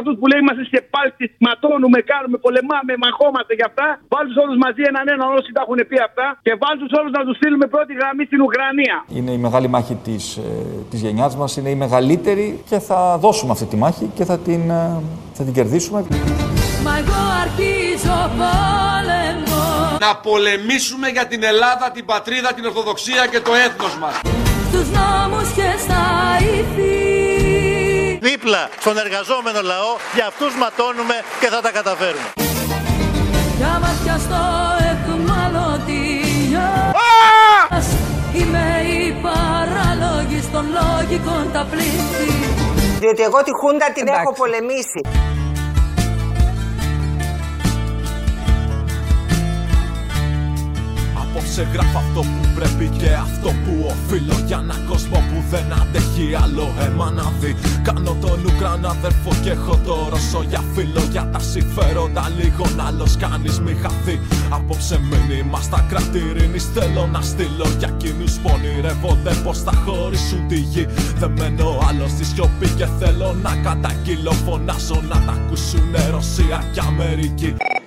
Βάλε όλου αυτούς που λέει είμαστε σε πάλτη, ματώνουμε, κάνουμε, πολεμάμε, μαχόμαστε γι' αυτά. Βάλε του όλους μαζί έναν έναν όσοι τα έχουν πει αυτά και βάλε του όλους να τους στείλουμε πρώτη γραμμή στην Ουκρανία. Είναι η μεγάλη μάχη της της ε, γενιάς μας, είναι η μεγαλύτερη και θα δώσουμε αυτή τη μάχη και θα την, ε, θα την κερδίσουμε. Μα εγώ αρχίζω πόλεμο Να πολεμήσουμε για την Ελλάδα, την πατρίδα, την Ορθοδοξία και το έθνος μας Στους νόμους και στα ηθή Δίπλα στον εργαζόμενο λαό, για αυτούς ματώνουμε και θα τα καταφέρουμε. Για μάτια στο εχμαλωτήριο Είμαι η παράλογη των λογικών τα πλήθη Διότι εγώ τη Χούντα την έχω πολεμήσει Σε γράφω αυτό που πρέπει και αυτό που οφείλω. Για ένα κόσμο που δεν αντέχει άλλο αίμα να δει. Κάνω τον Ουκρανό αδερφό και έχω το Ρώσο για φίλο. Για τα συμφέροντα λίγων άλλος κανείς μη χαθεί. Απόψε μήνυμα στα κρατήρινης θέλω να στείλω. Για εκείνους που ονειρεύονται πως θα χωρίσουν τη γη. Δεν μένω άλλος στη σιωπή και θέλω να καταγγείλω. Φωνάζω να τα ακούσουν Ρωσία και Αμερική. Θέλω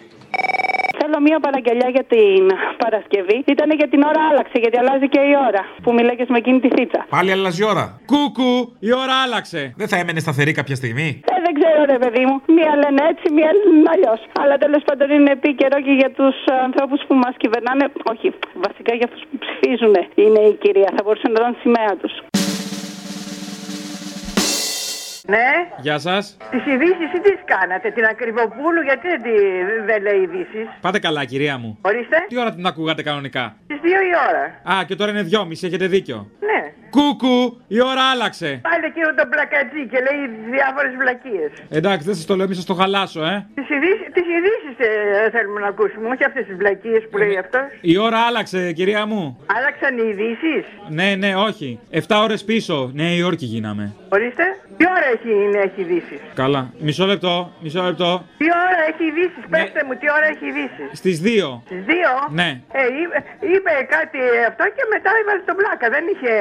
μία παραγγελιά για την Παρασκευή. Ήταν για την ώρα άλλαξε, γιατί αλλάζει και η ώρα. Που μιλάγες με εκείνη τη θίτσα. Πάλι αλλάζει η ώρα. Κούκου, η ώρα άλλαξε. Δεν θα έμενε σταθερή κάποια στιγμή; Ε, δεν ξέρω, ρε παιδί μου. Μία λένε έτσι, μία λένε αλλιώς. Αλλά τέλος πάντων είναι επίκαιρο και για τους ανθρώπους που μας κυβερνάνε. Όχι, βασικά για αυτούς που ψηφίζουν είναι η κυρία. Θα μπορούσε να δουν σημαία τους. Ναι. Γεια σας. Τις ειδήσεις ή τις κάνατε, την Ακριβοπούλου, γιατί δεν, δεν λέει ειδήσεις; Πάτε καλά, κυρία μου. Ορίστε. Τι ώρα την ακούγατε κανονικά; Στις 2 η ώρα. Α, και τώρα είναι 2.30, έχετε δίκιο. Ναι. Κούκου, η ώρα άλλαξε. Πάλι εκείνο τον πλακατζή και λέει διάφορες βλακίες. Εντάξει, δεν σας το λέω, μη σας το χαλάσω, ε. Τις ειδήσεις ε, θέλουμε να ακούσουμε, όχι αυτές τις βλακίες που λέει αυτός. Η ώρα άλλαξε, κυρία μου. Άλλαξαν οι ειδήσεις; Ναι, ναι, όχι. 7 ώρες πίσω. Νέα Υόρκη γίναμε. Ορίστε. Τι ώρα έχει, έχει ειδήσει. Καλά. Μισό λεπτό, μισό λεπτό. Τι ώρα έχει ειδήσει, ναι. πέστε μου, τι ώρα έχει ειδήσει. Στις 2. Στις 2? Ναι. Ε, είπε, είπε, κάτι αυτό και μετά έβαλε τον πλάκα. Δεν είχε,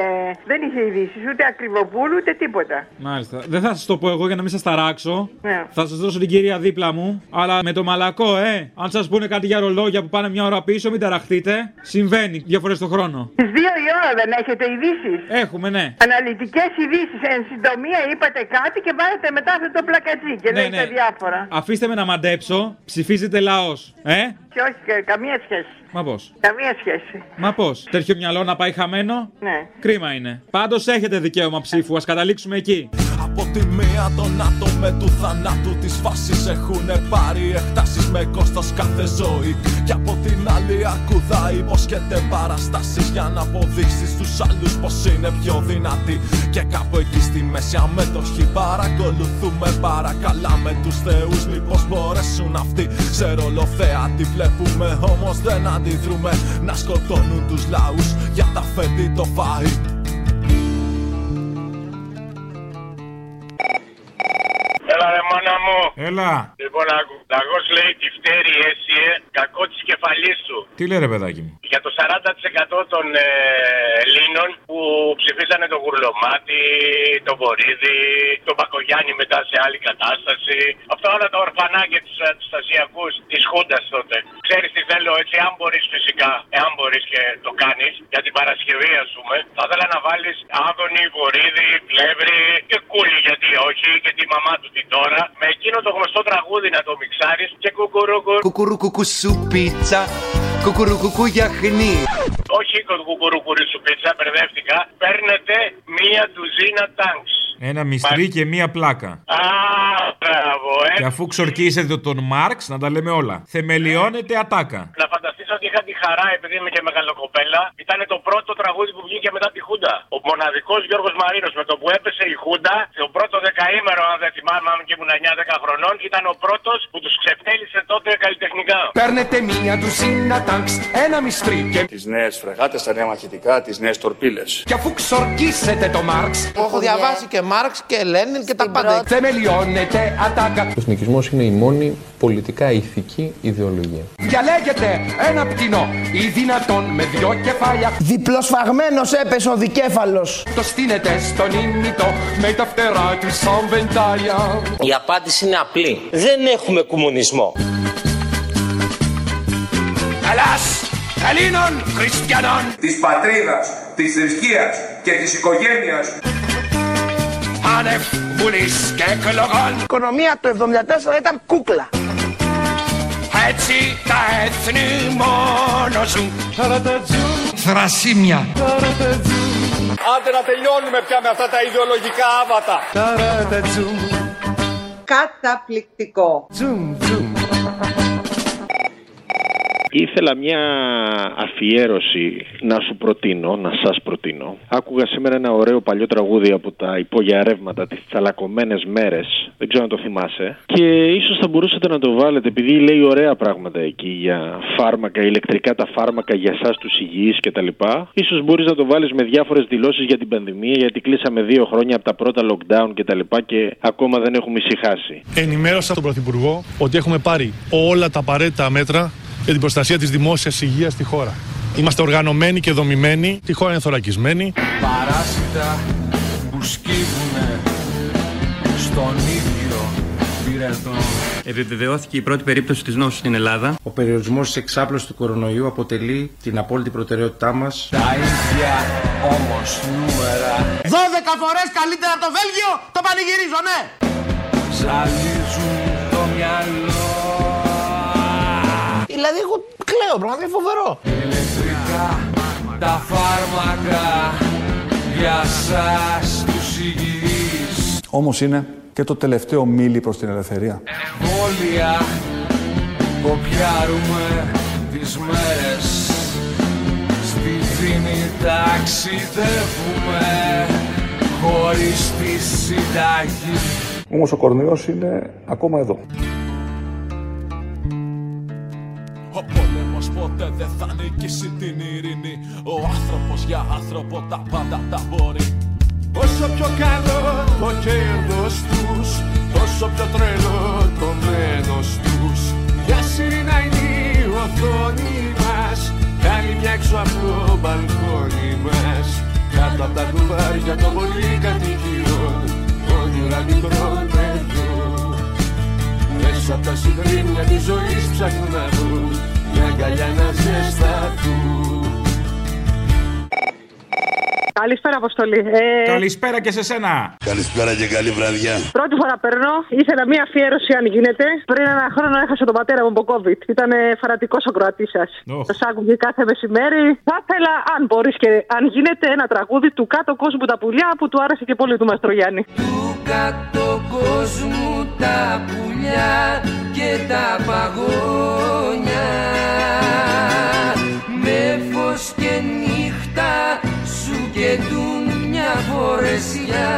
δεν είχε ειδήσει, ούτε ακριβοπούλου, ούτε τίποτα. Μάλιστα. Δεν θα σας το πω εγώ για να μην σας ταράξω. Ναι. Θα σας δώσω την κυρία δίπλα μου. Αλλά με το μαλακό, ε. Αν σας πούνε κάτι για ρολόγια που πάνε μια ώρα πίσω, μην ταραχτείτε. Συμβαίνει δύο φορές το χρόνο. Στις 2 η ώρα δεν έχετε ειδήσει. Έχουμε, ναι. Αναλυτικές ειδήσεις. Εν συντομία είπατε είπατε κάτι και βάλετε μετά αυτό το πλακατζί και ναι, λέτε ναι. διάφορα. Αφήστε με να μαντέψω, ψηφίζετε λαός. Ε; Και όχι, καμία σχέση. Μα πώς; Καμία σχέση. Μα πώς; Τέτοιο μυαλό να πάει χαμένο; Ναι. Κρίμα είναι. Πάντως έχετε δικαίωμα ψήφου, ας καταλήξουμε εκεί. Από τη μία τον άτομο του θανάτου τη φάση έχουν πάρει εκτάσεις με κόστος κάθε ζωή. Και από την άλλη ακουδά υποσχέται παραστάσεις για να αποδείξει στους άλλους πως είναι πιο δυνατή. Και κάπου εκεί στη μέση αμέτωχοι παρακολουθούμε. Παρακαλάμε τους θεούς, μήπως μπορέσουν αυτοί σε ρολοθέα. Τη βλέπουμε όμως δεν αντιδρούμε. Να σκοτώνουν τους λαούς για τα φέτη το φαΐ. μάνα μου. Έλα. Λοιπόν, λαγός λέει τη φτέρι έσυε κακό της κεφαλής του. Τι λέει ρε παιδάκι μου; Για το 40% των ε, Ελλήνων που ψηφίσανε τον Γουρλωμάτι, τον Βορύδη, τον Πακογιάννη μετά σε άλλη κατάσταση. Αυτά όλα τα ορφανάκια τους αντιστασιακού της Χούντας τότε. Ξέρεις τι θέλω έτσι, αν μπορείς φυσικά, εάν μπορείς και το κάνεις για την Παρασκευή, ας πούμε, θα ήθελα να βάλεις Άδωνη, Βορύδη, Πλεύρη και Κούλη, γιατί όχι, και τη μαμά του την τώρα, με εκείνο το γνωστό τραγούδι να το μιξάρει και κουκουρούκου. Κουκουρούκου σου πίτσα, κουκουρούκου γιαχνί. Όχι κουκουρούκου σου πίτσα, μπερδεύτηκα. Παίρνετε μία τουζίνα τάγκς. Ένα μυστρί και μία πλάκα. Α, μπράβο, ε. Και αφού ξορκίσετε τον Μάρξ, να τα λέμε όλα. Θεμελιώνεται ατάκα. Να φανταστείς ότι είχα τη χαρά, επειδή είμαι και μεγαλοκοπέλα, ήταν το πρώτο τραγούδι που βγήκε μετά τη Χούντα. Ο μοναδικός Γιώργος Μαρίνος με το που έπεσε η Χούντα, το πρώτο δεκαήμερο, αν δεν θυμάμαι, αν και ήμουν 9-10 χρονών, ήταν ο πρώτος που τους ξεφτέλησε τότε καλλιτεχνικά ιδεολογικά. Παίρνετε μία τουσίνα τάγκς, ένα μισθρί και... Τις νέες φρεγάτες, τα νέα μαχητικά, τις νέες τορπίλες. Και αφού ξορκίσετε το Μάρξ, Έχω διαβάσει και Μάρξ και Λένιν και τα πάντα. θεμελιώνετε ατάκα. Ο εθνικισμός είναι η μόνη πολιτικά ηθική ιδεολογία. Διαλέγετε ένα πτηνό ή δυνατόν με δυο κεφάλια. Διπλοσφαγμένος έπεσε ο δικέφαλος. Το στείνετε στον ήμιτο με τα φτερά του σαν βεντάλια. Η απάντηση είναι απλή. Δεν έχουμε κομμουνισμό. Ελλάς, Ελλήνων, Χριστιανών. της πατρίδας, της θρησκείας και της οικογένειας. Άνευ βουλής και εκλογών. Η οικονομία το 74 ήταν κούκλα. Έτσι τα έθνη μόνο ζουν. Θρασίμια. Άντε να τελειώνουμε πια με αυτά τα ιδεολογικά άβατα. Καταπληκτικό. Ήθελα μια αφιέρωση να σου προτείνω, να σας προτείνω. Άκουγα σήμερα ένα ωραίο παλιό τραγούδι από τα υπόγεια ρεύματα, τις τσαλακωμένες μέρες. Δεν ξέρω αν το θυμάσαι. Και ίσως θα μπορούσατε να το βάλετε, επειδή λέει ωραία πράγματα εκεί για φάρμακα, ηλεκτρικά τα φάρμακα για εσάς τους υγιείς κτλ. Ίσως μπορείς να το βάλεις με διάφορες δηλώσεις για την πανδημία, γιατί κλείσαμε δύο χρόνια από τα πρώτα lockdown κτλ. Και, και ακόμα δεν έχουμε ησυχάσει. Ενημέρωσα τον Πρωθυπουργό ότι έχουμε πάρει όλα τα απαραίτητα μέτρα για την προστασία της δημόσιας υγείας στη χώρα. Είμαστε οργανωμένοι και δομημένοι, τη χώρα είναι θωρακισμένη. Παράσιτα που σκύβουνε στον ίδιο πυρετό. Επιβεβαιώθηκε η πρώτη περίπτωση της νόσου στην Ελλάδα. Ο περιορισμός της εξάπλωσης του κορονοϊού αποτελεί την απόλυτη προτεραιότητά μας. Τα ίδια όμως νούμερα 12 φορές καλύτερα από το Βέλγιο, το πανηγυρίζω, ναι! ζαλίζουν το μυαλό. Δηλαδή εγώ κλαίω, πραγματικά είναι φοβερό. Ηλεκτρικά τα φάρμακα για σας τους υγιείς. Όμως είναι και το τελευταίο μίλι προς την ελευθερία. Εμβόλια κοπιάρουμε τις μέρες Στη δίνη ταξιδεύουμε χωρίς τη συνταγή Όμως ο κορονοϊός είναι ακόμα εδώ. Θα νικήσει την ειρήνη. Ο άνθρωπος για άνθρωπο τα πάντα τα μπορεί. Όσο πιο καλό το κέρδος τους Τόσο πιο τρελό το μένος τους. Για σιρήνα είναι η οθόνη μας Κάνει μια έξω από το μπαλκόνι μας. Κάτω από τα κουβάρια των πολύ κατοικιών Όνειρα μικρών παιδιών Μέσα από τα συγκρίνια της ζωής ψάχνουν να βρουν Μια αγκαλιά να ζεσταθούν Καλησπέρα, Αποστολή. Ε, Καλησπέρα και σε σένα. Καλησπέρα και καλή βραδιά. Πρώτη φορά παίρνω. Ήθελα μία αφιέρωση, αν γίνεται. Πριν ένα χρόνο έχασα τον πατέρα μου από COVID. Ήταν φανατικός ο Κροατής σας. Οχ. Το άκουγε κάθε μεσημέρι. Θα ήθελα, αν μπορείς και αν γίνεται, ένα τραγούδι του κάτω κόσμου τα πουλιά που του άρεσε και πολύ του Μαστρογιάννη. κάτω κόσμου τα πουλιά και τα παγόνια με φως και νύχτα σου κεντούν μια φορεσιά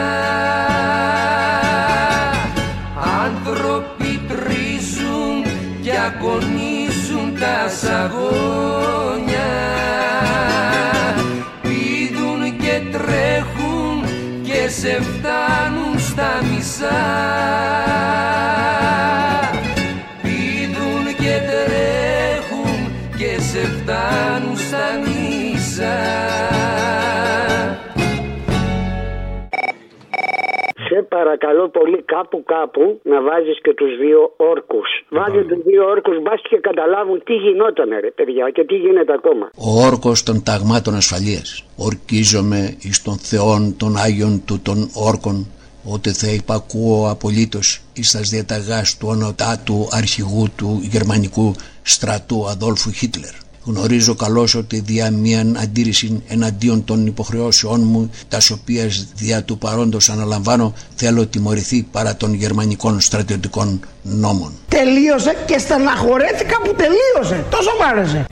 Άνθρωποι τρίζουν και αγωνίζουν τα σαγόνια. Πήδουν και τρέχουν και σε φτάνουν στα μισά. Πήδουν και τρέχουν και σε φτάνουν στα μισά παρακαλώ πολύ κάπου κάπου να βάζεις και τους δύο όρκους. Βάζε τους δύο όρκους μπας και καταλάβουν τι γινόταν ρε παιδιά και τι γίνεται ακόμα. ο όρκος των ταγμάτων ασφαλείας. Ορκίζομαι εις των θεών των Άγιων του των όρκων ότι θα υπακούω απολύτως εις τας διαταγάς του ονοτάτου αρχηγού του γερμανικού στρατού Αδόλφου Χίτλερ. Γνωρίζω καλώς ότι δια μίαν αντίρρηση εναντίον των υποχρεώσεών μου, τας οποίας δια του παρόντος αναλαμβάνω, θέλω τιμωρηθεί παρά των γερμανικών στρατιωτικών νόμων. Τελείωσε και στεναχωρέθηκα που τελείωσε. Τόσο μ' άρεσε.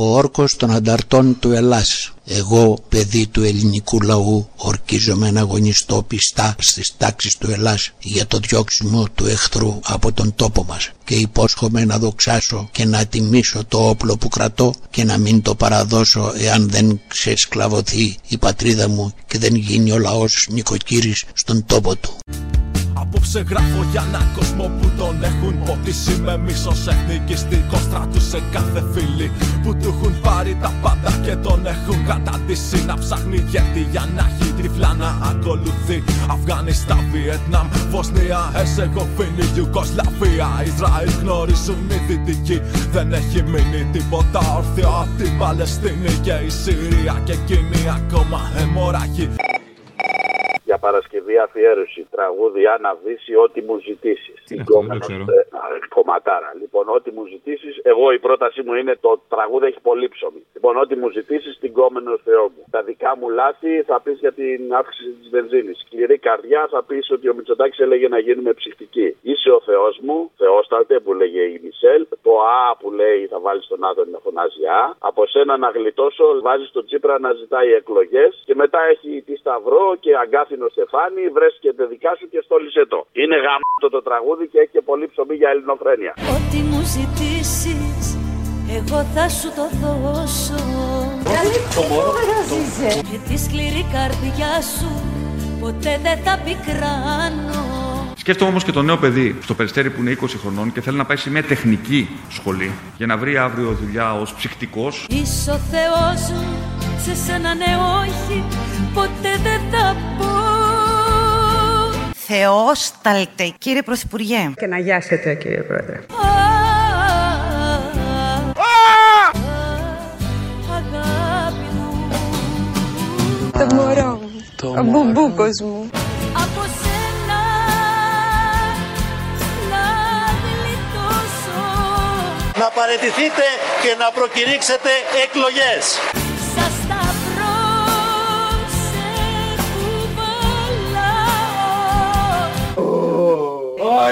Ο όρκος των ανταρτών του Ελλάς. Εγώ, παιδί του ελληνικού λαού, ορκίζομαι να αγωνιστώ πιστά στις τάξεις του Ελλάς για το διώξιμο του εχθρού από τον τόπο μας και υπόσχομαι να δοξάσω και να τιμήσω το όπλο που κρατώ και να μην το παραδώσω εάν δεν ξεσκλαβωθεί η πατρίδα μου και δεν γίνει ο λαός νοικοκύρης στον τόπο του. Απόψε γράφω για έναν κόσμο που τον έχουν ποτίσει με μίσος εθνικιστικό στράτους σε κάθε φίλη Που του έχουν πάρει τα πάντα και τον έχουν καταντήσει. Να ψάχνει γιατί για να έχει τριφλά να ακολουθεί. Αφγανιστάν, Βιετνάμ, Βοσνία, Εσεγοβίνη, Ιουγκοσλαβία Ισραήλ γνωρίζουν οι δυτικοί. Δεν έχει μείνει τίποτα όρθιο από την Παλαιστίνη και η Συρία και εκείνη ακόμα αιμορραγεί για Παρασκευή αφιέρωση. Τραγούδι Άννα Βύση, ό,τι μου ζητήσεις. Είναι αυτό, δεν το ξέρω. Κομματάρα. Λοιπόν, ό,τι μου ζητήσεις, εγώ η πρότασή μου είναι το τραγούδι έχει πολύ ψωμί. Λοιπόν, ό,τι μου ζητήσεις, την κόμενο Θεό μου. Τα δικά μου λάθη θα πεις για την αύξηση της βενζίνης. Σκληρή καρδιά θα πεις ότι ο Μητσοτάκης έλεγε να γίνουμε ψυχτικοί. Είσαι ο Θεός μου, Θεόστατε που λέγε η Μισελ. Το Α που λέει θα βάλεις τον Άδωνη να φωνάζει Α. Από σένα να γλιτώσω, βάζεις τον Τσίπρα να ζητάει εκλογές. Και μετά έχει τη Σταυρό και αγκάθινο Στεφάνι, βρέσκεται δικά σου και στόλισε το. Είναι γαμάτο το τραγούδι και έχει και πολύ ψωμί για ελληνοφρένεια. Ό,τι μου ζητήσεις, εγώ θα σου το δώσω. Και τη σκληρή καρδιά σου ποτέ δεν θα πικράνω. Σκέφτομαι όμως και το νέο παιδί στο περιστέρι που είναι 20 χρονών και θέλει να πάει σε μια τεχνική σχολή για να βρει αύριο δουλειά ως ψυχτικός. Είσαι ο Θεός μου, σε σένα ναι όχι, ποτέ δεν θα πω. Θεόσταλτε, κύριε Πρωθυπουργέ. Και να γιάσετε, κύριε Πρόεδρε. Αγάπη μου, Το μωρό μου. Ο μπουμπούκος μου. Να παραιτηθείτε και να προκηρύξετε εκλογές. Σαν σταυρό σε κουβαλάω.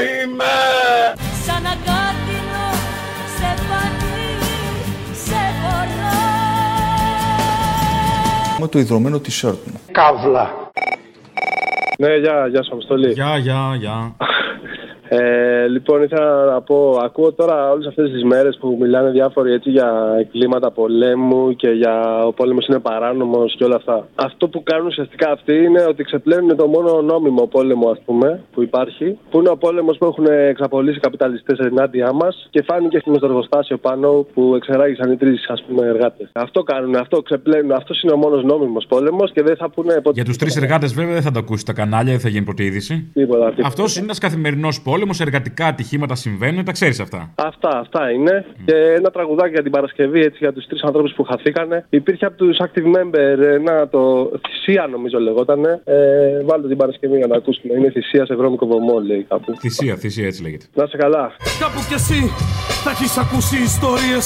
Είμαι! Σαν αγκάθινο σε πανί σε χωρώ. Με το ιδρωμένο t-shirt μου. Καύλα. Ναι, γεια, γεια σου, Αποστολή. Γεια, γεια, γεια. Ε, λοιπόν, ήθελα να πω, ακούω τώρα όλες αυτές τις μέρες που μιλάνε διάφοροι έτσι για κλίματα πολέμου και για ο πόλεμος είναι παράνομος και όλα αυτά. Αυτό που κάνουν ουσιαστικά αυτοί είναι ότι ξεπλένουν το μόνο νόμιμο πόλεμο, ας πούμε, που υπάρχει, που είναι ο πόλεμος που έχουν εξαπολύσει οι καπιταλιστές ενάντια μας και φάνηκε στο εργοστάσιο πάνω που εξεράγησαν οι τρεις εργάτες. Αυτό κάνουν, αυτό ξεπλένουν. Αυτός είναι ο μόνος νόμιμος πόλεμος και δεν θα πούνε ποτέ. Για τους τρεις εργάτες, βέβαια, δεν θα το ακούσει τα κανάλια, δεν θα γίνει πρώτη είδηση. Τίποτα. τίποτα. Αυτός είναι ένας καθημερινός πόλεμο, εργατικά ατυχήματα συμβαίνουν, τα ξέρεις αυτά. Αυτά, αυτά είναι. Και ένα τραγουδάκι για την Παρασκευή, έτσι, για τους τρεις ανθρώπους που χαθήκανε. Υπήρχε από τους active member ένα το θυσία, νομίζω λεγόταν. Ε, βάλτε την Παρασκευή για να ακούσουμε. Είναι θυσία σε βρώμικο βωμό, λέει κάπου. Θυσία, θυσία έτσι λέγεται. Να σε καλά. Κάπου κι εσύ θα έχεις ακούσει ιστορίες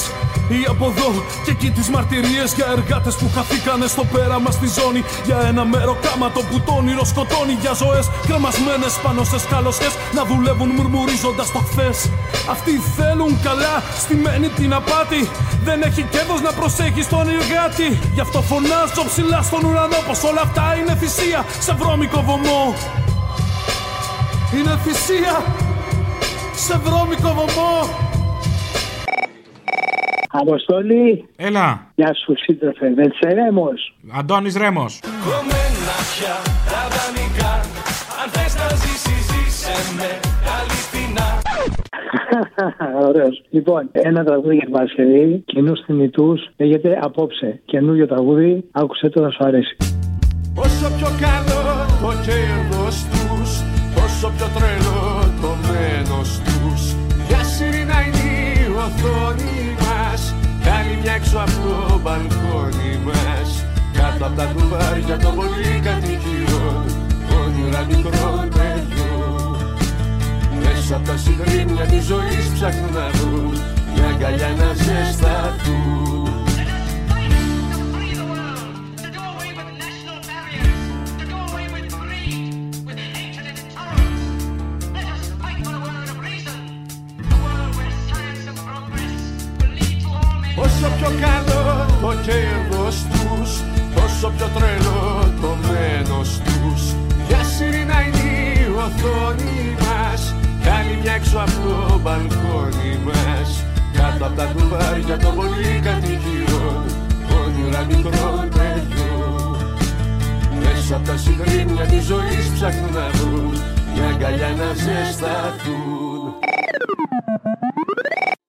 ή από εδώ και εκεί τις μαρτυρίες για εργάτες που χαθήκανε στο πέραμα στη ζώνη. Για ένα μέρο κάματο που το όνειρο σκοτώνει. Για ζωές κρεμασμένες πάνω σε σκάλωσέ να δουλεύουν μουρμουρίζοντας το χθες. Αυτοί θέλουν καλά, στημένη την απάτη. Δεν έχει κέρδος να προσέχει τον εργάτη. Γι' αυτό φωνάζω ψηλά στον ουρανό πως όλα αυτά είναι θυσία σε βρώμικο βωμό. Είναι θυσία σε βρώμικο βωμό. Αποστολή. Έλα. Γεια σου, σύντροφε. Βετσερέμος. Αντώνης Ρέμος. Κομμένα πια τα δανεικά Αν θες να ζήσεις ζήσε με αληθινά Ωραίος. Λοιπόν, ένα τραγούδι για την Παρασκευή, κοινούς θυμητούς, λέγεται Απόψε. Καινούριο τραγούδι, άκουσε το, θα σου αρέσει. Όσο πιο καλό το κέρδος τους Τόσο πιο τρελό το μένος τους Για σιρήνα είναι η οθόνη μας Καλή μια έξω από το μπαλκόνι μας Κάτω από τα κουβάρια των πολυκατοικιών Όνειρα μικρών παιδιών απ' τα συντρίμια της ζωής ψάχνουν να βρουν μια αγκαλιά να ζεσταθούν. Όσο πιο το κέρδος τους, τόσο πιο τρελό το μένος τους. Μια σιρήνα είναι η οθόνη. Κάνει μια έξω από το μπαλκόνι μας. Κάτω από τα κουβάρια των πολυκατοικιών Όνειρα μικρών παιδιών Μέσα από τα συντρίμια της ζωής ψάχνουν να βρουν Μια αγκαλιά να ζεσταθούν